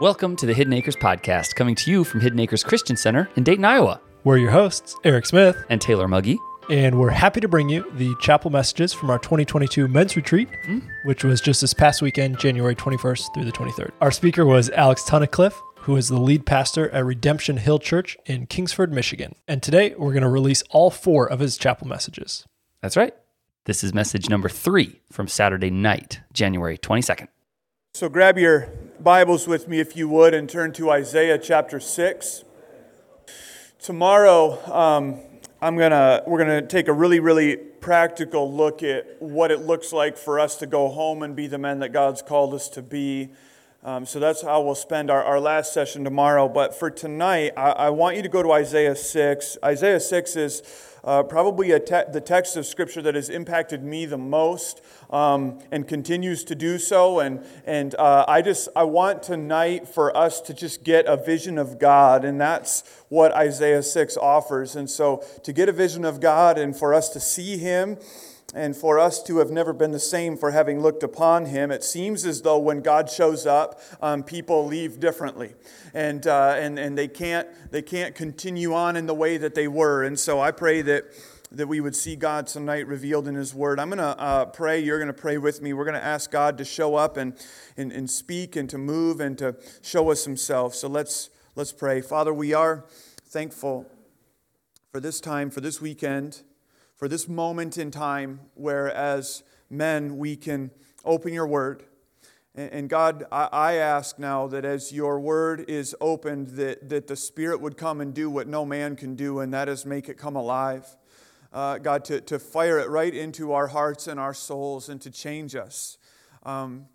Welcome to the Hidden Acres podcast, coming to you from Hidden Acres Christian Center in Dayton, Iowa. We're your hosts, Eric Smith, And Taylor Muggy. and we're happy to bring you the chapel messages from our 2022 men's retreat, hmm? which was just this past weekend, January 21st through the 23rd. Our speaker was Alex Tunnicliff, who is the lead pastor at Redemption Hill Church in Kingsford, Michigan. And today we're going to release all four of his chapel messages. That's right. This is message number three from Saturday night, January 22nd. So grab your Bibles with me, if you would, and turn to Isaiah chapter 6. Tomorrow, um, I'm gonna, we're going to take a really, really practical look at what it looks like for us to go home and be the men that God's called us to be. Um, so that's how we'll spend our, our last session tomorrow. But for tonight, I, I want you to go to Isaiah 6. Isaiah 6 is uh, probably te- the text of Scripture that has impacted me the most um, and continues to do so. And, and uh, I just I want tonight for us to just get a vision of God, and that's what Isaiah 6 offers. And so to get a vision of God and for us to see Him and for us to have never been the same for having looked upon him, it seems as though when God shows up, um, people leave differently, and uh, and and they can't they can't continue on in the way that they were. And so I pray that that we would see God tonight revealed in His Word. I'm going to uh, pray. You're going to pray with me. We're going to ask God to show up and, and and speak and to move and to show us Himself. So let's let's pray. Father, we are thankful for this time, for this weekend for this moment in time where, as men, we can open your word. And God, I ask now that as your word is opened, that, that the Spirit would come and do what no man can do, and that is make it come alive. Uh, God, to, to fire it right into our hearts and our souls and to change us. Um,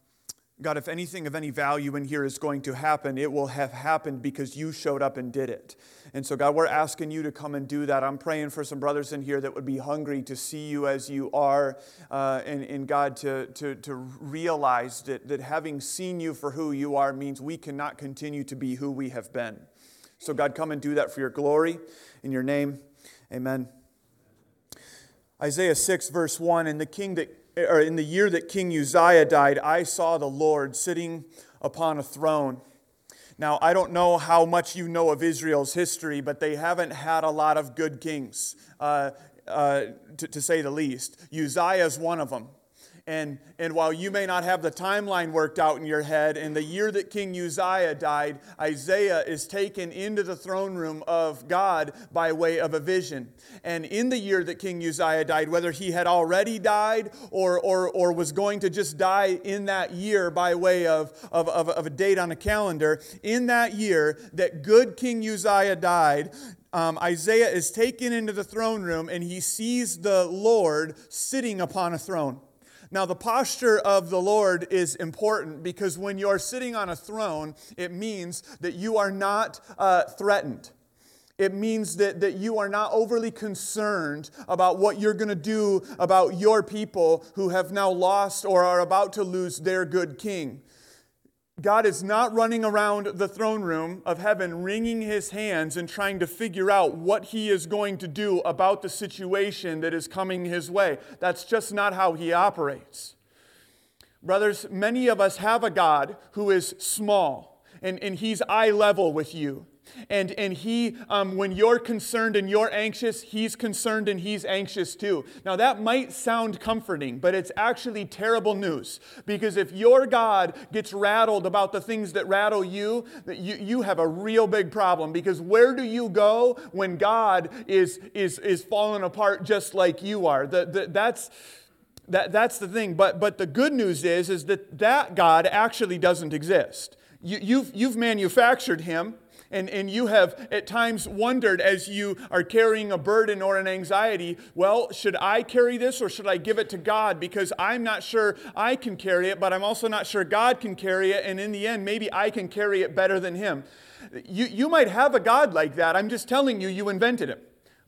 God, if anything of any value in here is going to happen, it will have happened because you showed up and did it. And so, God, we're asking you to come and do that. I'm praying for some brothers in here that would be hungry to see you as you are, uh, and, and God, to, to, to realize that, that having seen you for who you are means we cannot continue to be who we have been. So, God, come and do that for your glory. In your name, amen. Isaiah 6, verse 1 And the king that or in the year that King Uzziah died, I saw the Lord sitting upon a throne. Now, I don't know how much you know of Israel's history, but they haven't had a lot of good kings, uh, uh, to, to say the least. Uzziah is one of them. And, and while you may not have the timeline worked out in your head, in the year that King Uzziah died, Isaiah is taken into the throne room of God by way of a vision. And in the year that King Uzziah died, whether he had already died or, or, or was going to just die in that year by way of, of, of, of a date on a calendar, in that year that good King Uzziah died, um, Isaiah is taken into the throne room and he sees the Lord sitting upon a throne. Now, the posture of the Lord is important because when you're sitting on a throne, it means that you are not uh, threatened. It means that, that you are not overly concerned about what you're going to do about your people who have now lost or are about to lose their good king. God is not running around the throne room of heaven wringing his hands and trying to figure out what he is going to do about the situation that is coming his way. That's just not how he operates. Brothers, many of us have a God who is small and, and he's eye level with you. And, and he, um, when you're concerned and you're anxious, he's concerned and he's anxious too. Now, that might sound comforting, but it's actually terrible news. Because if your God gets rattled about the things that rattle you, that you, you have a real big problem. Because where do you go when God is, is, is falling apart just like you are? The, the, that's, that, that's the thing. But, but the good news is, is that that God actually doesn't exist. You, you've, you've manufactured him and, and you have at times wondered as you are carrying a burden or an anxiety, well, should I carry this or should I give it to God? Because I'm not sure I can carry it, but I'm also not sure God can carry it. And in the end, maybe I can carry it better than Him. You, you might have a God like that. I'm just telling you, you invented Him.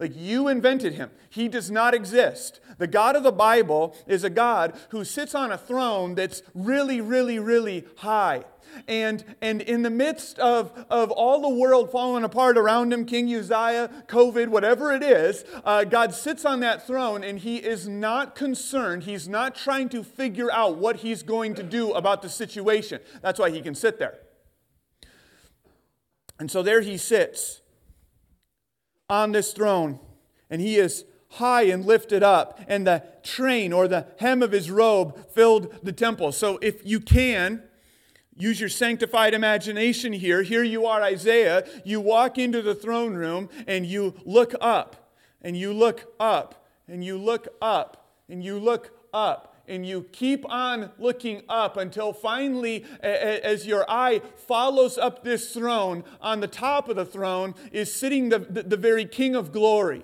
Like you invented him. He does not exist. The God of the Bible is a God who sits on a throne that's really, really, really high. And, and in the midst of, of all the world falling apart around him, King Uzziah, COVID, whatever it is, uh, God sits on that throne and he is not concerned. He's not trying to figure out what he's going to do about the situation. That's why he can sit there. And so there he sits on this throne, and he is high and lifted up, and the train or the hem of his robe filled the temple. So if you can, use your sanctified imagination here. Here you are, Isaiah. You walk into the throne room and you look up, and you look up, and you look up, and you look up and you keep on looking up until finally, as your eye follows up this throne, on the top of the throne is sitting the, the, the very King of glory.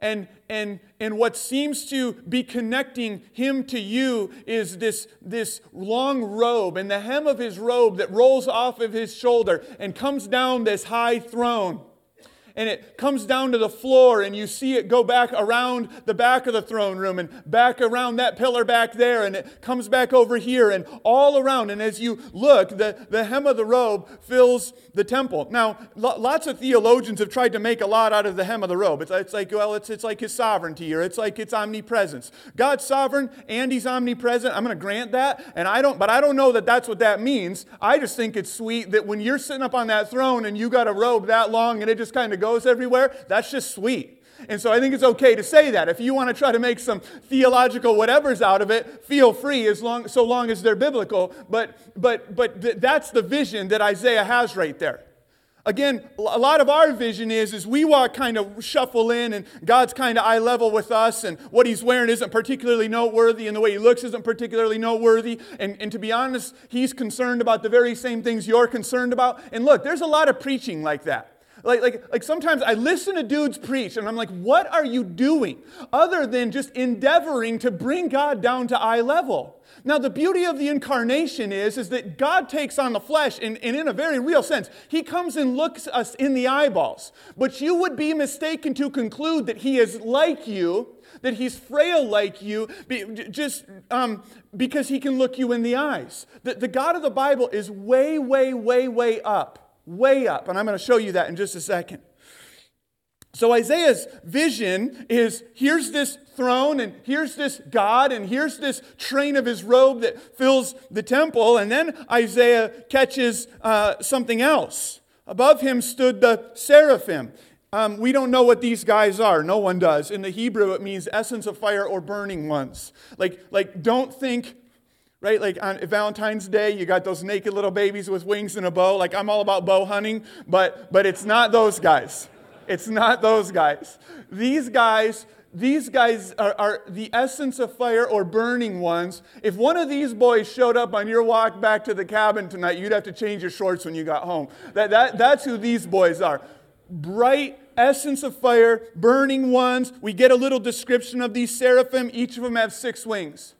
And, and, and what seems to be connecting him to you is this, this long robe and the hem of his robe that rolls off of his shoulder and comes down this high throne and it comes down to the floor, and you see it go back around the back of the throne room and back around that pillar back there, and it comes back over here and all around. And as you look, the, the hem of the robe fills the temple. Now, lots of theologians have tried to make a lot out of the hem of the robe. It's, it's like, well, it's, it's like his sovereignty, or it's like it's omnipresence. God's sovereign and he's omnipresent. I'm going to grant that, and I don't, but I don't know that that's what that means. I just think it's sweet that when you're sitting up on that throne and you got a robe that long and it just kind of goes everywhere, that's just sweet. And so I think it's okay to say that. If you want to try to make some theological whatevers out of it, feel free as long, so long as they're biblical. But, but, but th- that's the vision that Isaiah has right there. Again, a lot of our vision is, is we walk kind of shuffle in and God's kind of eye level with us and what he's wearing isn't particularly noteworthy and the way he looks isn't particularly noteworthy. And, and to be honest, he's concerned about the very same things you're concerned about. And look, there's a lot of preaching like that. Like, like, like sometimes I listen to dudes preach and I'm like, what are you doing other than just endeavoring to bring God down to eye level? Now, the beauty of the incarnation is, is that God takes on the flesh, and, and in a very real sense, He comes and looks us in the eyeballs. But you would be mistaken to conclude that He is like you, that He's frail like you, just um, because He can look you in the eyes. The, the God of the Bible is way, way, way, way up way up. And I'm going to show you that in just a second. So Isaiah's vision is here's this throne, and here's this God, and here's this train of his robe that fills the temple. And then Isaiah catches uh, something else. Above him stood the seraphim. Um, we don't know what these guys are. No one does. In the Hebrew, it means essence of fire or burning ones. Like, like don't think right? Like on Valentine's Day, you got those naked little babies with wings and a bow. Like I'm all about bow hunting, but but it's not those guys. It's not those guys. These guys, these guys are, are the essence of fire or burning ones. If one of these boys showed up on your walk back to the cabin tonight, you'd have to change your shorts when you got home. That, that, that's who these boys are. Bright essence of fire, burning ones. We get a little description of these seraphim. Each of them have six wings.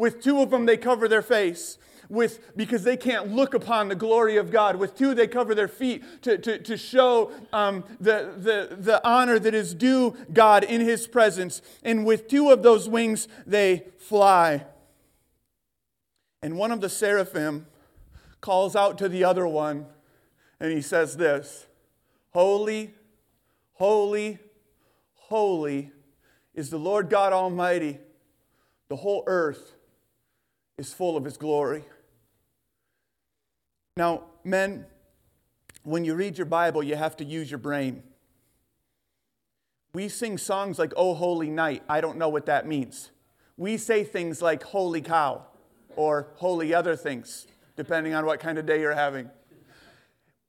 With two of them, they cover their face. With, because they can't look upon the glory of God. With two, they cover their feet to, to, to show um, the, the, the honor that is due God in His presence. And with two of those wings, they fly. And one of the seraphim calls out to the other one, and he says this Holy, holy, holy is the Lord God Almighty. The whole earth is full of His glory. Now, men, when you read your Bible, you have to use your brain. We sing songs like Oh Holy Night. I don't know what that means. We say things like Holy Cow or Holy other things, depending on what kind of day you're having.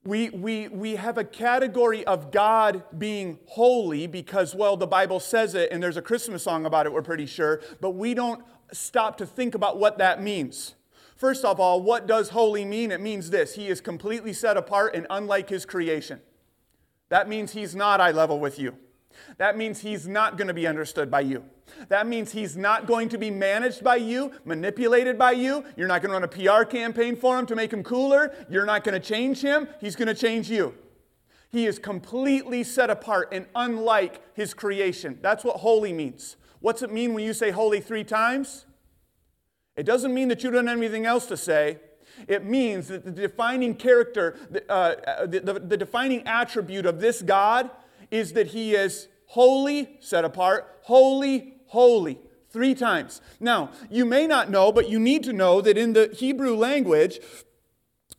We, we, we have a category of God being holy because, well, the Bible says it, and there's a Christmas song about it, we're pretty sure, but we don't stop to think about what that means. First of all, what does holy mean? It means this He is completely set apart and unlike His creation. That means He's not eye level with you. That means He's not going to be understood by you. That means He's not going to be managed by you, manipulated by you. You're not going to run a PR campaign for Him to make Him cooler. You're not going to change Him. He's going to change you. He is completely set apart and unlike His creation. That's what holy means. What's it mean when you say holy three times? It doesn't mean that you don't have anything else to say. It means that the defining character, uh, the, the, the defining attribute of this God is that He is holy, set apart, holy, holy, three times. Now, you may not know, but you need to know that in the Hebrew language,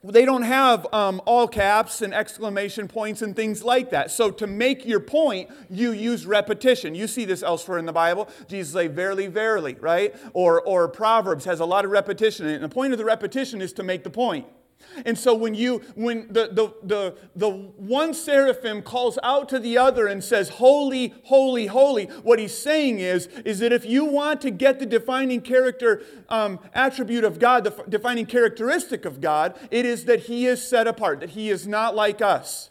they don't have um, all caps and exclamation points and things like that. So to make your point, you use repetition. You see this elsewhere in the Bible. Jesus say, "Verily, verily," right? Or or Proverbs has a lot of repetition. And the point of the repetition is to make the point. And so when you when the, the, the, the one seraphim calls out to the other and says, Holy, holy, holy, what he's saying is, is that if you want to get the defining character um, attribute of God, the defining characteristic of God, it is that he is set apart, that he is not like us.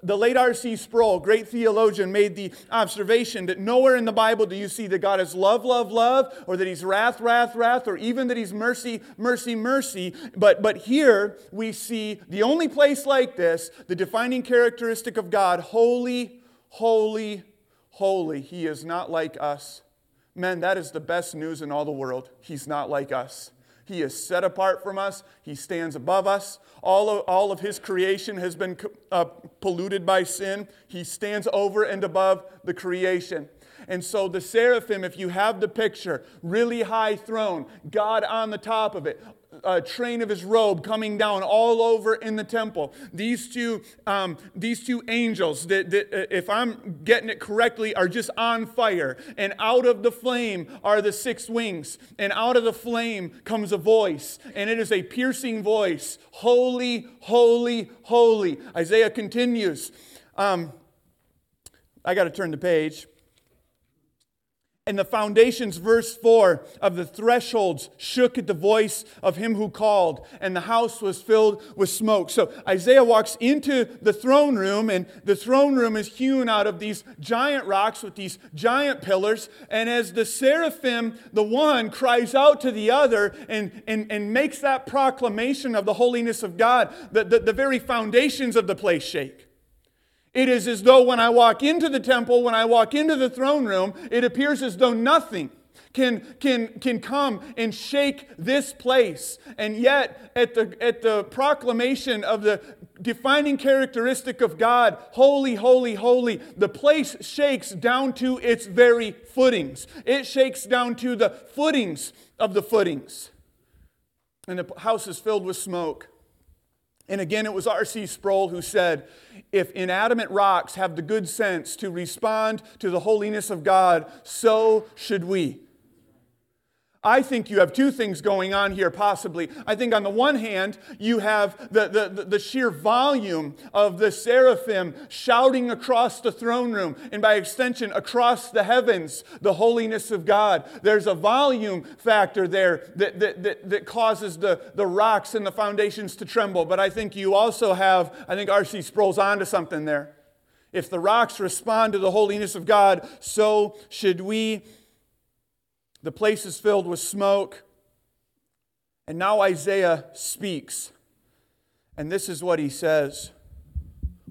The late R.C. Sproul, great theologian, made the observation that nowhere in the Bible do you see that God is love, love, love, or that He's wrath, wrath, wrath, or even that He's mercy, mercy, mercy. But, but here we see the only place like this, the defining characteristic of God holy, holy, holy. He is not like us. Men, that is the best news in all the world. He's not like us. He is set apart from us. He stands above us. All of, all of his creation has been uh, polluted by sin. He stands over and above the creation. And so the seraphim, if you have the picture, really high throne, God on the top of it, a train of his robe coming down all over in the temple. These two, um, these two angels, that, that, uh, if I'm getting it correctly, are just on fire. And out of the flame are the six wings. And out of the flame comes a voice. And it is a piercing voice Holy, holy, holy. Isaiah continues. Um, I got to turn the page and the foundations, verse 4, of the thresholds shook at the voice of him who called, and the house was filled with smoke. So Isaiah walks into the throne room, and the throne room is hewn out of these giant rocks with these giant pillars. And as the seraphim, the one cries out to the other and, and, and makes that proclamation of the holiness of God, the, the, the very foundations of the place shake. It is as though when I walk into the temple, when I walk into the throne room, it appears as though nothing can, can, can come and shake this place. And yet, at the, at the proclamation of the defining characteristic of God, holy, holy, holy, the place shakes down to its very footings. It shakes down to the footings of the footings. And the house is filled with smoke. And again, it was R.C. Sproul who said, If inanimate rocks have the good sense to respond to the holiness of God, so should we. I think you have two things going on here, possibly. I think on the one hand, you have the, the, the sheer volume of the seraphim shouting across the throne room, and by extension, across the heavens, the holiness of God. There's a volume factor there that, that, that, that causes the, the rocks and the foundations to tremble. But I think you also have, I think R.C. Sproul's onto something there. If the rocks respond to the holiness of God, so should we the place is filled with smoke. And now Isaiah speaks. And this is what he says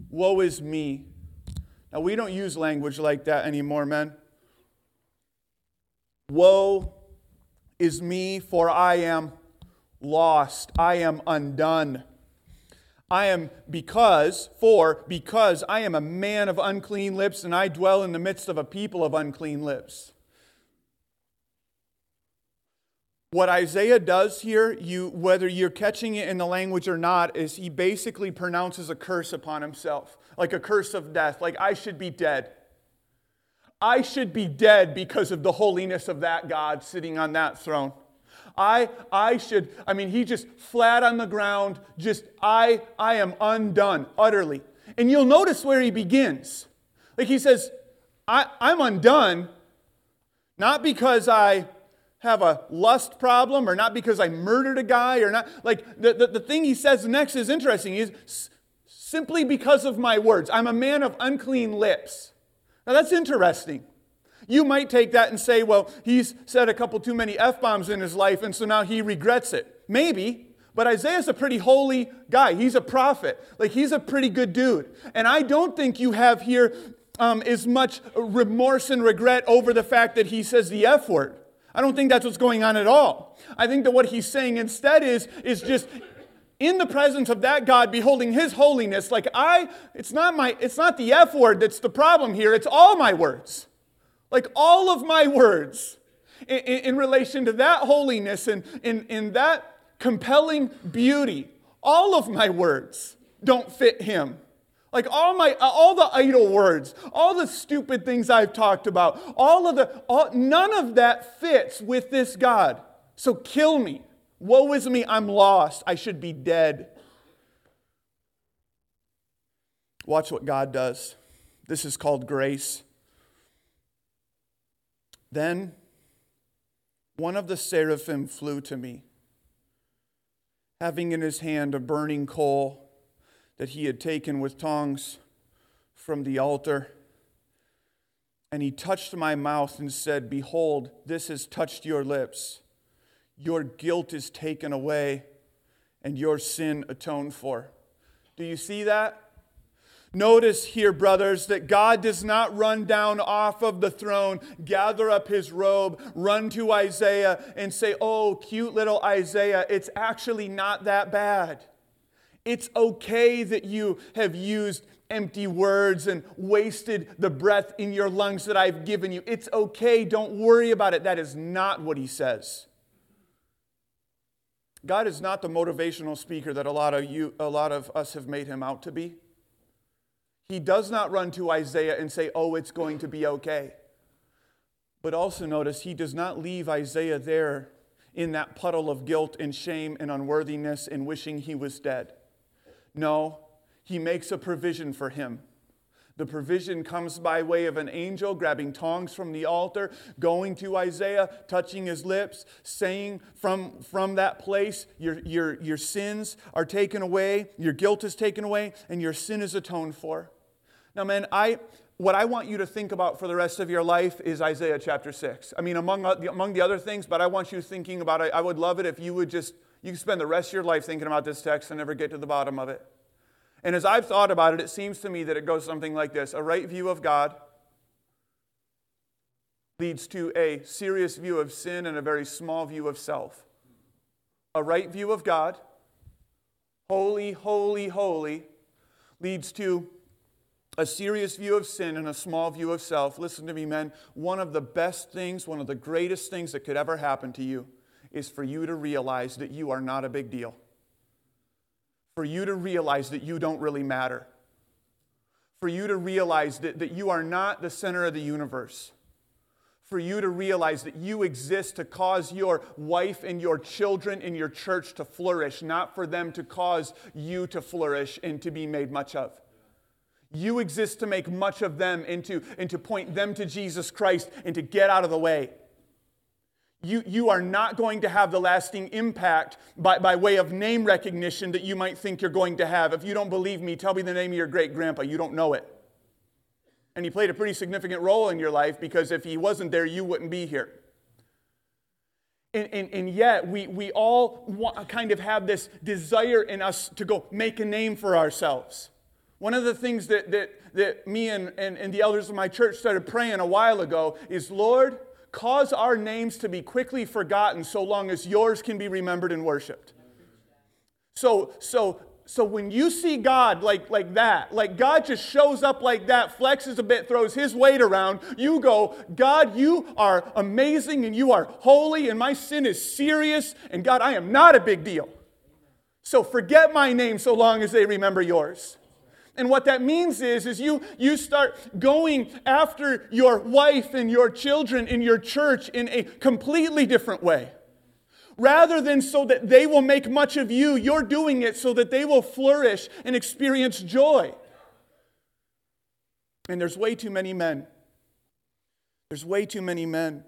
Woe is me. Now, we don't use language like that anymore, men. Woe is me, for I am lost. I am undone. I am because, for, because I am a man of unclean lips, and I dwell in the midst of a people of unclean lips. What Isaiah does here, you, whether you're catching it in the language or not, is he basically pronounces a curse upon himself, like a curse of death, like I should be dead. I should be dead because of the holiness of that God sitting on that throne. I, I should, I mean, he just flat on the ground, just, I, I am undone, utterly. And you'll notice where he begins. Like he says, I, I'm undone, not because I have a lust problem or not because I murdered a guy or not. Like the, the, the thing he says next is interesting. Is simply because of my words. I'm a man of unclean lips. Now that's interesting. You might take that and say, well, he's said a couple too many F bombs in his life, and so now he regrets it. Maybe. But Isaiah's a pretty holy guy. He's a prophet. Like, he's a pretty good dude. And I don't think you have here um, as much remorse and regret over the fact that he says the F word. I don't think that's what's going on at all. I think that what he's saying instead is, is just in the presence of that God, beholding his holiness, like I, it's not my, it's not the F word that's the problem here, it's all my words. Like all of my words in, in, in relation to that holiness and in, in that compelling beauty. all of my words don't fit him. Like all my uh, all the idle words, all the stupid things I've talked about, all of the all, none of that fits with this God. So kill me. Woe is me, I'm lost. I should be dead. Watch what God does. This is called grace. Then one of the seraphim flew to me, having in his hand a burning coal that he had taken with tongs from the altar. And he touched my mouth and said, Behold, this has touched your lips. Your guilt is taken away, and your sin atoned for. Do you see that? Notice here, brothers, that God does not run down off of the throne, gather up his robe, run to Isaiah, and say, Oh, cute little Isaiah, it's actually not that bad. It's okay that you have used empty words and wasted the breath in your lungs that I've given you. It's okay. Don't worry about it. That is not what he says. God is not the motivational speaker that a lot of you a lot of us have made him out to be. He does not run to Isaiah and say, "Oh, it's going to be okay." But also notice he does not leave Isaiah there in that puddle of guilt and shame and unworthiness and wishing he was dead. No, he makes a provision for him. The provision comes by way of an angel grabbing tongs from the altar, going to Isaiah, touching his lips, saying from, from that place, your, your, your sins are taken away, your guilt is taken away, and your sin is atoned for. Now, man, I, what I want you to think about for the rest of your life is Isaiah chapter 6. I mean, among, among the other things, but I want you thinking about it. I would love it if you would just, you can spend the rest of your life thinking about this text and never get to the bottom of it. And as I've thought about it, it seems to me that it goes something like this A right view of God leads to a serious view of sin and a very small view of self. A right view of God, holy, holy, holy, leads to a serious view of sin and a small view of self. Listen to me, men. One of the best things, one of the greatest things that could ever happen to you is for you to realize that you are not a big deal. For you to realize that you don't really matter, for you to realize that, that you are not the center of the universe, for you to realize that you exist to cause your wife and your children in your church to flourish, not for them to cause you to flourish and to be made much of. You exist to make much of them and to, and to point them to Jesus Christ and to get out of the way you, you are not going to have the lasting impact by, by way of name recognition that you might think you're going to have. If you don't believe me, tell me the name of your great grandpa. You don't know it. And he played a pretty significant role in your life because if he wasn't there, you wouldn't be here. And, and, and yet, we, we all want, kind of have this desire in us to go make a name for ourselves. One of the things that, that, that me and, and, and the elders of my church started praying a while ago is Lord, Cause our names to be quickly forgotten so long as yours can be remembered and worshiped. So, so, so when you see God like, like that, like God just shows up like that, flexes a bit, throws his weight around, you go, God, you are amazing and you are holy, and my sin is serious, and God, I am not a big deal. So forget my name so long as they remember yours. And what that means is, is you, you start going after your wife and your children in your church in a completely different way. Rather than so that they will make much of you, you're doing it so that they will flourish and experience joy. And there's way too many men. There's way too many men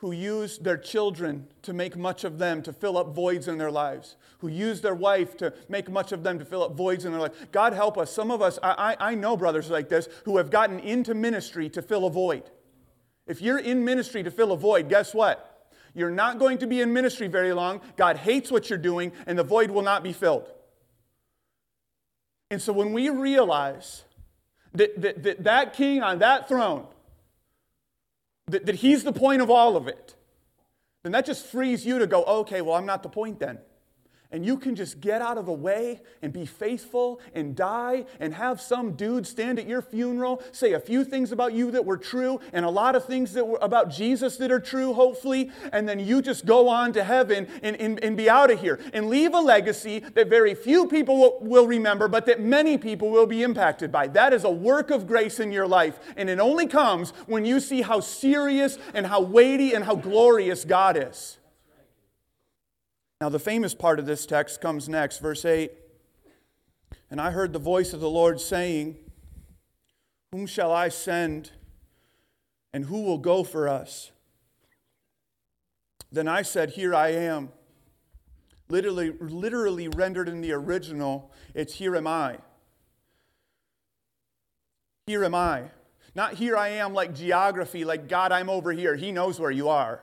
who use their children to make much of them to fill up voids in their lives, who use their wife to make much of them to fill up voids in their life. God help us. Some of us, I, I know brothers like this, who have gotten into ministry to fill a void. If you're in ministry to fill a void, guess what? You're not going to be in ministry very long. God hates what you're doing, and the void will not be filled. And so when we realize that that, that, that king on that throne, that, that he's the point of all of it, then that just frees you to go, okay, well, I'm not the point then. And you can just get out of the way and be faithful and die and have some dude stand at your funeral, say a few things about you that were true and a lot of things that were about Jesus that are true, hopefully, and then you just go on to heaven and, and, and be out of here and leave a legacy that very few people will, will remember, but that many people will be impacted by. That is a work of grace in your life, and it only comes when you see how serious and how weighty and how glorious God is. Now, the famous part of this text comes next, verse 8. And I heard the voice of the Lord saying, Whom shall I send, and who will go for us? Then I said, Here I am. Literally, literally rendered in the original, it's Here am I. Here am I. Not here I am like geography, like God, I'm over here. He knows where you are.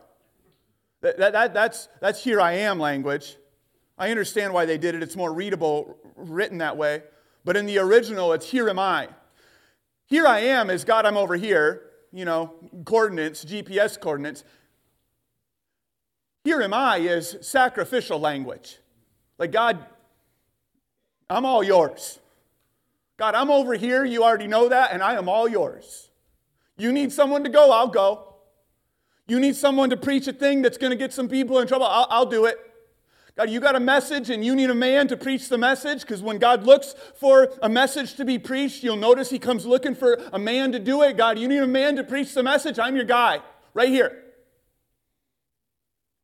That, that, that, that's, that's here I am language. I understand why they did it. It's more readable written that way. But in the original, it's here am I. Here I am is God, I'm over here, you know, coordinates, GPS coordinates. Here am I is sacrificial language. Like, God, I'm all yours. God, I'm over here. You already know that, and I am all yours. You need someone to go, I'll go. You need someone to preach a thing that's going to get some people in trouble, I'll, I'll do it. God, you got a message and you need a man to preach the message because when God looks for a message to be preached, you'll notice he comes looking for a man to do it. God, you need a man to preach the message. I'm your guy right here.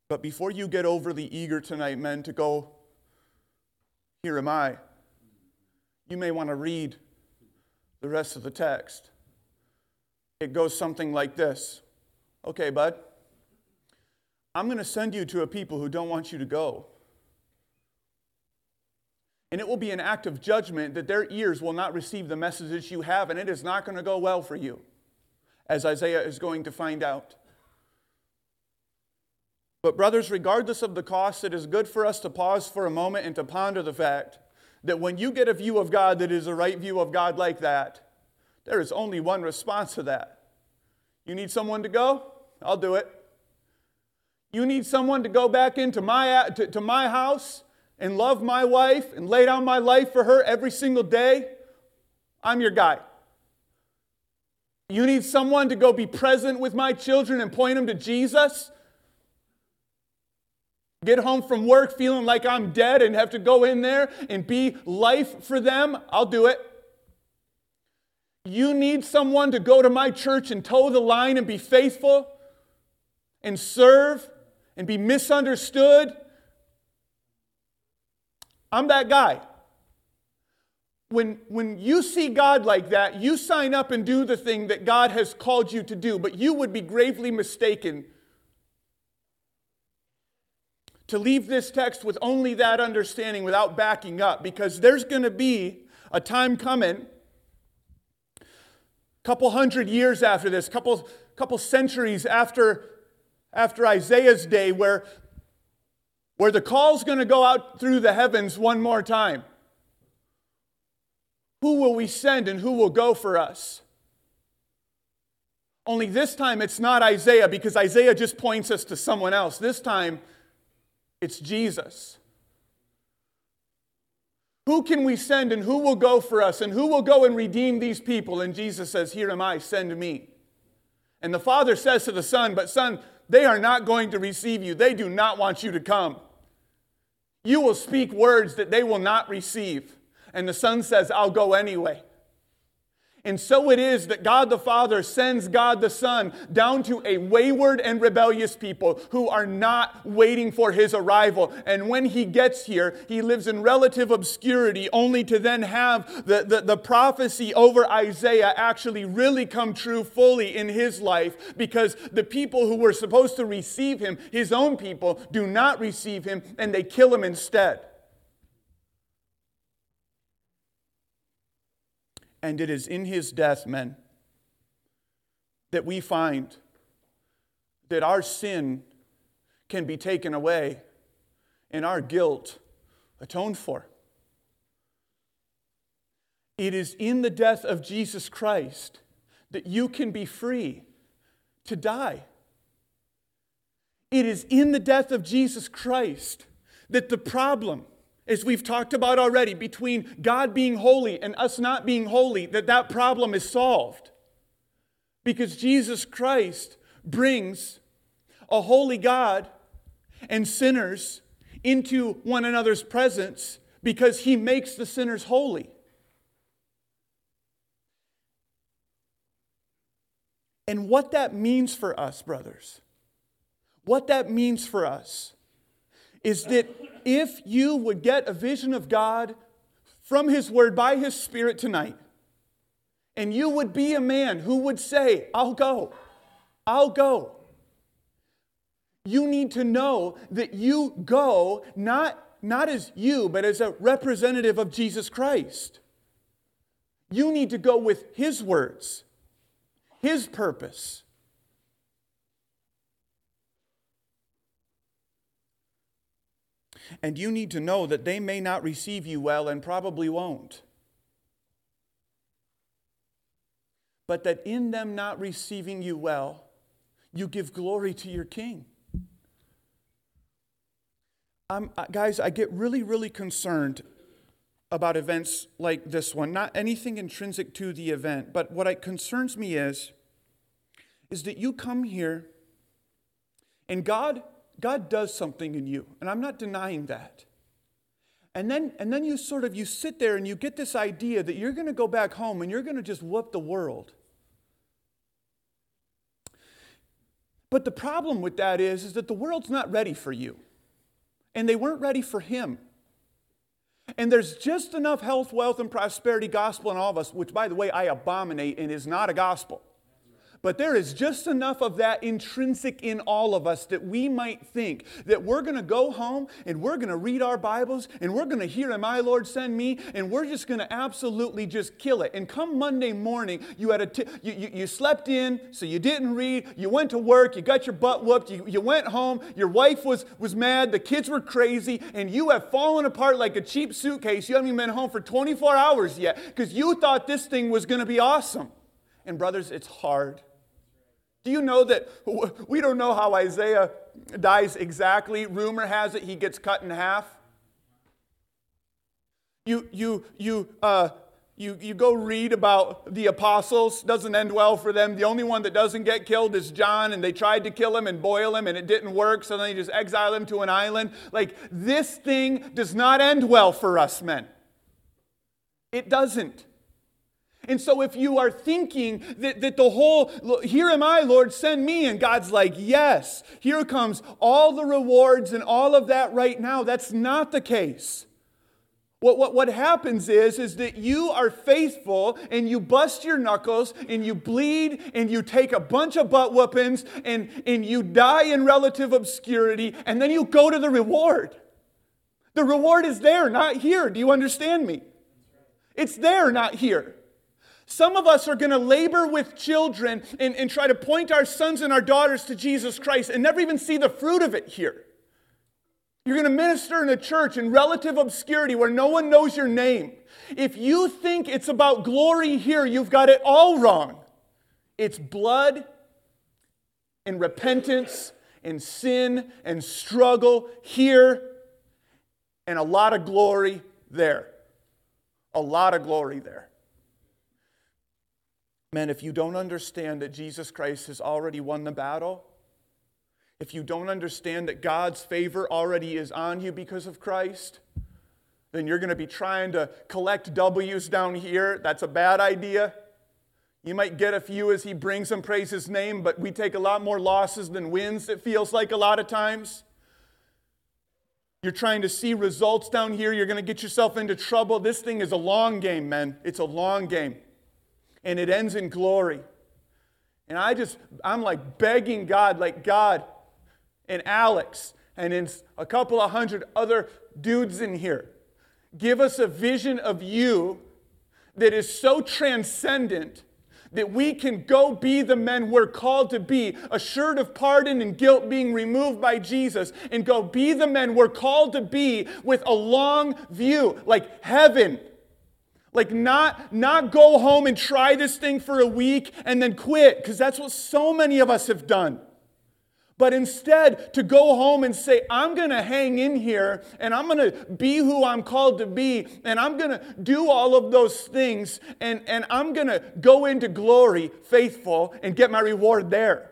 But before you get overly eager tonight, men, to go, here am I, you may want to read the rest of the text. It goes something like this Okay, bud, I'm going to send you to a people who don't want you to go. And it will be an act of judgment that their ears will not receive the messages you have, and it is not going to go well for you, as Isaiah is going to find out. But, brothers, regardless of the cost, it is good for us to pause for a moment and to ponder the fact that when you get a view of God that is a right view of God like that, there is only one response to that. You need someone to go? I'll do it. You need someone to go back into my, to, to my house and love my wife and lay down my life for her every single day? I'm your guy. You need someone to go be present with my children and point them to Jesus? Get home from work feeling like I'm dead and have to go in there and be life for them? I'll do it. You need someone to go to my church and toe the line and be faithful? And serve and be misunderstood. I'm that guy. When, when you see God like that, you sign up and do the thing that God has called you to do, but you would be gravely mistaken to leave this text with only that understanding without backing up, because there's going to be a time coming, a couple hundred years after this, couple, couple centuries after after Isaiah's day where, where the call's going to go out through the heavens one more time. Who will we send and who will go for us? Only this time it's not Isaiah because Isaiah just points us to someone else. This time it's Jesus. Who can we send and who will go for us and who will go and redeem these people? And Jesus says, Here am I, send me. And the Father says to the Son, But Son, they are not going to receive you. They do not want you to come. You will speak words that they will not receive. And the Son says, I'll go anyway. And so it is that God the Father sends God the Son down to a wayward and rebellious people who are not waiting for his arrival. And when he gets here, he lives in relative obscurity, only to then have the, the, the prophecy over Isaiah actually really come true fully in his life because the people who were supposed to receive him, his own people, do not receive him and they kill him instead. And it is in his death, men, that we find that our sin can be taken away and our guilt atoned for. It is in the death of Jesus Christ that you can be free to die. It is in the death of Jesus Christ that the problem as we've talked about already, between God being holy and us not being holy, that that problem is solved. Because Jesus Christ brings a holy God and sinners into one another's presence because he makes the sinners holy. And what that means for us, brothers, what that means for us is that if you would get a vision of God from His Word by His Spirit tonight, and you would be a man who would say, I'll go, I'll go. You need to know that you go not, not as you, but as a representative of Jesus Christ. You need to go with His words, His purpose. And you need to know that they may not receive you well and probably won't. But that in them not receiving you well, you give glory to your King. Um, guys, I get really, really concerned about events like this one. Not anything intrinsic to the event, but what it concerns me is, is that you come here and God God does something in you, and I'm not denying that. And then, and then you sort of you sit there and you get this idea that you're going to go back home and you're going to just whoop the world. But the problem with that is, is that the world's not ready for you. And they weren't ready for him. And there's just enough health, wealth, and prosperity gospel in all of us, which, by the way, I abominate and is not a gospel. But there is just enough of that intrinsic in all of us that we might think that we're going to go home and we're going to read our Bibles and we're going to hear, I, Lord, send me? And we're just going to absolutely just kill it. And come Monday morning, you, had a t- you, you, you slept in, so you didn't read, you went to work, you got your butt whooped, you, you went home, your wife was, was mad, the kids were crazy, and you have fallen apart like a cheap suitcase. You haven't even been home for 24 hours yet because you thought this thing was going to be awesome. And, brothers, it's hard. Do you know that we don't know how Isaiah dies exactly? Rumor has it he gets cut in half. You, you, you, uh, you, you go read about the apostles, doesn't end well for them. The only one that doesn't get killed is John, and they tried to kill him and boil him, and it didn't work, so then they just exile him to an island. Like, this thing does not end well for us men. It doesn't. And so, if you are thinking that, that the whole, here am I, Lord, send me, and God's like, yes, here comes all the rewards and all of that right now, that's not the case. What, what, what happens is, is that you are faithful and you bust your knuckles and you bleed and you take a bunch of butt whoopings and, and you die in relative obscurity and then you go to the reward. The reward is there, not here. Do you understand me? It's there, not here. Some of us are going to labor with children and, and try to point our sons and our daughters to Jesus Christ and never even see the fruit of it here. You're going to minister in a church in relative obscurity where no one knows your name. If you think it's about glory here, you've got it all wrong. It's blood and repentance and sin and struggle here and a lot of glory there. A lot of glory there. Man, if you don't understand that Jesus Christ has already won the battle, if you don't understand that God's favor already is on you because of Christ, then you're going to be trying to collect W's down here. That's a bad idea. You might get a few as he brings and praise his name, but we take a lot more losses than wins, it feels like a lot of times. You're trying to see results down here. You're going to get yourself into trouble. This thing is a long game, man. It's a long game and it ends in glory. And I just, I'm like begging God, like God and Alex and in a couple of hundred other dudes in here, give us a vision of you that is so transcendent that we can go be the men we're called to be, assured of pardon and guilt being removed by Jesus, and go be the men we're called to be with a long view, like heaven like not not go home and try this thing for a week and then quit because that's what so many of us have done. But instead, to go home and say, I'm going to hang in here and I'm going to be who I'm called to be and I'm going to do all of those things and, and I'm going to go into glory faithful and get my reward there.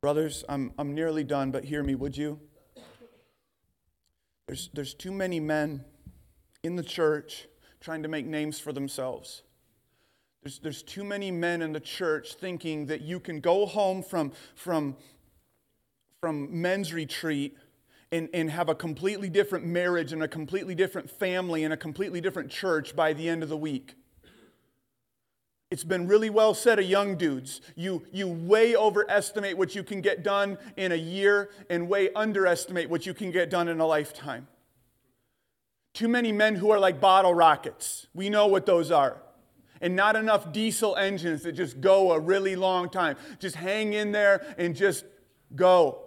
Brothers, I'm, I'm nearly done, but hear me, would you? There's, there's too many men in the church trying to make names for themselves. There's, there's too many men in the church thinking that you can go home from, from, from men's retreat and, and have a completely different marriage and a completely different family and a completely different church by the end of the week. It's been really well said of young dudes. You, you way overestimate what you can get done in a year and way underestimate what you can get done in a lifetime. Too many men who are like bottle rockets. We know what those are and not enough diesel engines that just go a really long time. Just hang in there and just go.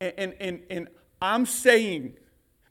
And, and, and, and I'm saying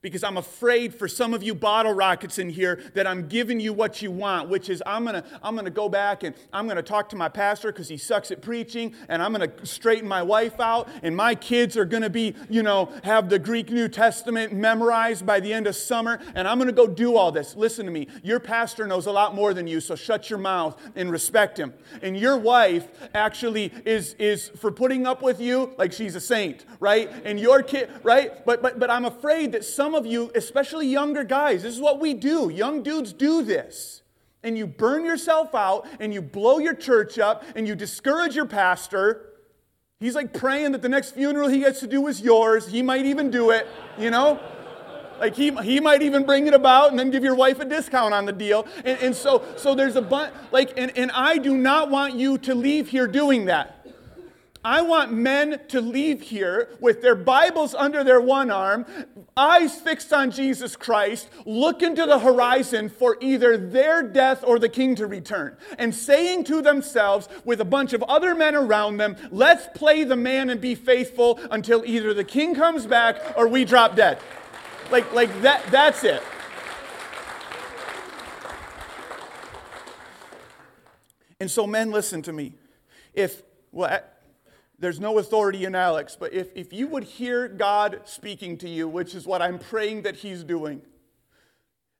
because I'm afraid for some of you bottle rockets in here that I'm giving you what you want, which is I'm gonna, I'm gonna go back and I'm gonna talk to my pastor because he sucks at preaching, and I'm gonna straighten my wife out, and my kids are gonna be, you know, have the Greek New Testament memorized by the end of summer, and I'm gonna go do all this. Listen to me, your pastor knows a lot more than you, so shut your mouth and respect him. And your wife actually is is for putting up with you like she's a saint, right? And your kid, right? But but but I'm afraid that some some of you, especially younger guys, this is what we do. Young dudes do this. And you burn yourself out and you blow your church up and you discourage your pastor. He's like praying that the next funeral he gets to do is yours. He might even do it, you know? Like he, he might even bring it about and then give your wife a discount on the deal. And, and so, so there's a bunch, like, and, and I do not want you to leave here doing that. I want men to leave here with their Bibles under their one arm, eyes fixed on Jesus Christ, look into the horizon for either their death or the king to return, and saying to themselves, with a bunch of other men around them, let's play the man and be faithful until either the king comes back or we drop dead. Like, like that, that's it. And so, men, listen to me. If, well, there's no authority in Alex, but if, if you would hear God speaking to you, which is what I'm praying that He's doing,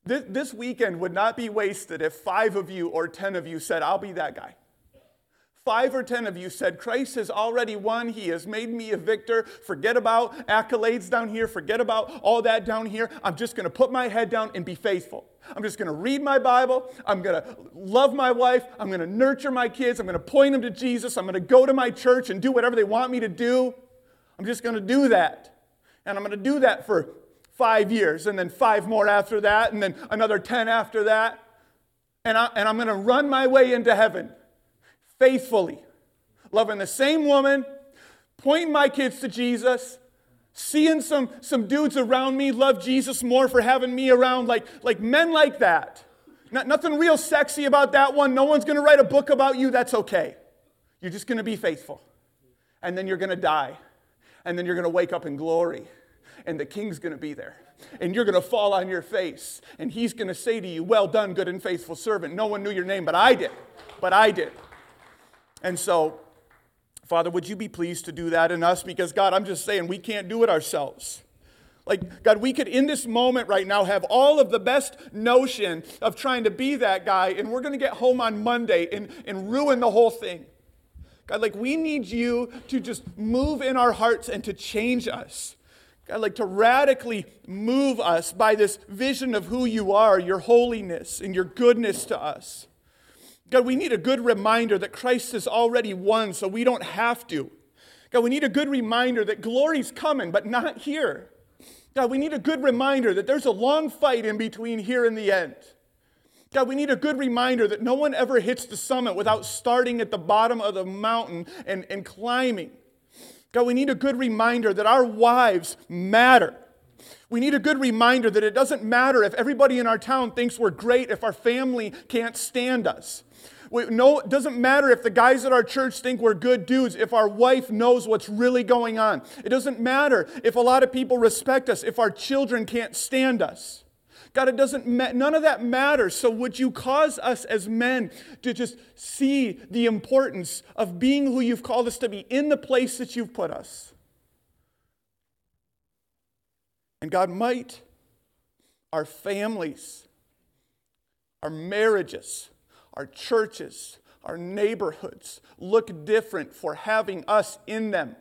this, this weekend would not be wasted if five of you or ten of you said, I'll be that guy. Five or ten of you said, Christ has already won. He has made me a victor. Forget about accolades down here. Forget about all that down here. I'm just going to put my head down and be faithful. I'm just going to read my Bible. I'm going to love my wife. I'm going to nurture my kids. I'm going to point them to Jesus. I'm going to go to my church and do whatever they want me to do. I'm just going to do that. And I'm going to do that for five years, and then five more after that, and then another 10 after that. And, I, and I'm going to run my way into heaven faithfully, loving the same woman, pointing my kids to Jesus, seeing some, some dudes around me love Jesus more for having me around, like, like men like that. Not, nothing real sexy about that one. No one's going to write a book about you. That's okay. You're just going to be faithful. And then you're going to die. And then you're going to wake up in glory. And the king's going to be there. And you're going to fall on your face. And he's going to say to you, Well done, good and faithful servant. No one knew your name, but I did. But I did. And so, Father, would you be pleased to do that in us? Because, God, I'm just saying we can't do it ourselves. Like, God, we could in this moment right now have all of the best notion of trying to be that guy, and we're going to get home on Monday and, and ruin the whole thing. God, like, we need you to just move in our hearts and to change us. God, like, to radically move us by this vision of who you are, your holiness, and your goodness to us. God, we need a good reminder that Christ has already won so we don't have to. God, we need a good reminder that glory's coming, but not here. God, we need a good reminder that there's a long fight in between here and the end. God, we need a good reminder that no one ever hits the summit without starting at the bottom of the mountain and, and climbing. God, we need a good reminder that our wives matter. We need a good reminder that it doesn't matter if everybody in our town thinks we're great if our family can't stand us. No, it doesn't matter if the guys at our church think we're good dudes, if our wife knows what's really going on. It doesn't matter if a lot of people respect us, if our children can't stand us. God, it doesn't, ma- none of that matters. So would you cause us as men to just see the importance of being who you've called us to be in the place that you've put us? And God, might our families, our marriages, our churches, our neighborhoods look different for having us in them.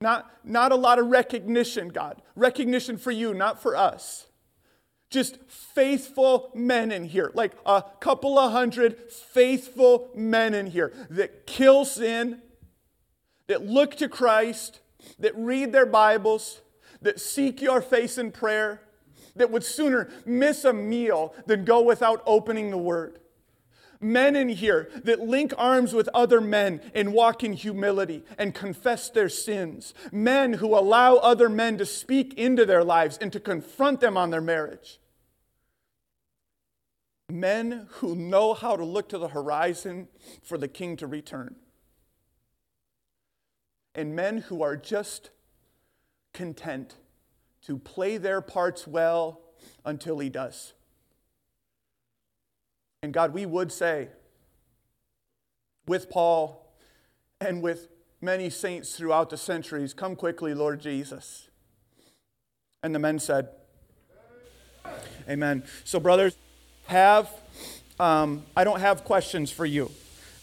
Not, not a lot of recognition, God. Recognition for you, not for us. Just faithful men in here, like a couple of hundred faithful men in here that kill sin, that look to Christ, that read their Bibles, that seek your face in prayer, that would sooner miss a meal than go without opening the Word men in here that link arms with other men and walk in humility and confess their sins. Men who allow other men to speak into their lives and to confront them on their marriage. Men who know how to look to the horizon for the king to return. And men who are just content to play their parts well until he does. And God, we would say, with Paul and with many saints throughout the centuries, Come quickly, Lord Jesus. And the men said, Amen. So, brothers, have um, I don't have questions for you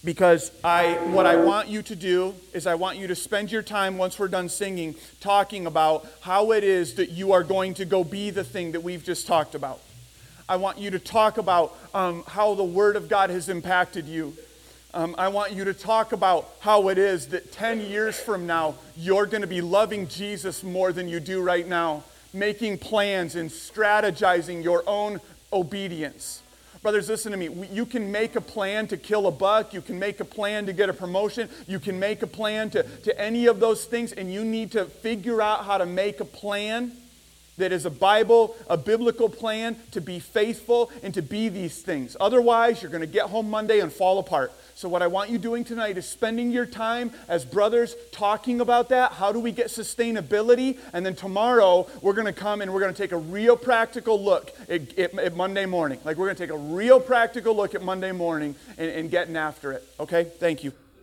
because I what I want you to do is I want you to spend your time once we're done singing talking about how it is that you are going to go be the thing that we've just talked about. I want you to talk about um, how the Word of God has impacted you. Um, I want you to talk about how it is that 10 years from now, you're going to be loving Jesus more than you do right now, making plans and strategizing your own obedience. Brothers, listen to me. You can make a plan to kill a buck. You can make a plan to get a promotion. You can make a plan to, to any of those things, and you need to figure out how to make a plan that is a Bible, a biblical plan to be faithful and to be these things. Otherwise, you're going to get home Monday and fall apart. So, what I want you doing tonight is spending your time as brothers talking about that. How do we get sustainability? And then tomorrow, we're going to come and we're going to take a real practical look at, at, at Monday morning. Like, we're going to take a real practical look at Monday morning and, and getting after it. Okay? Thank you.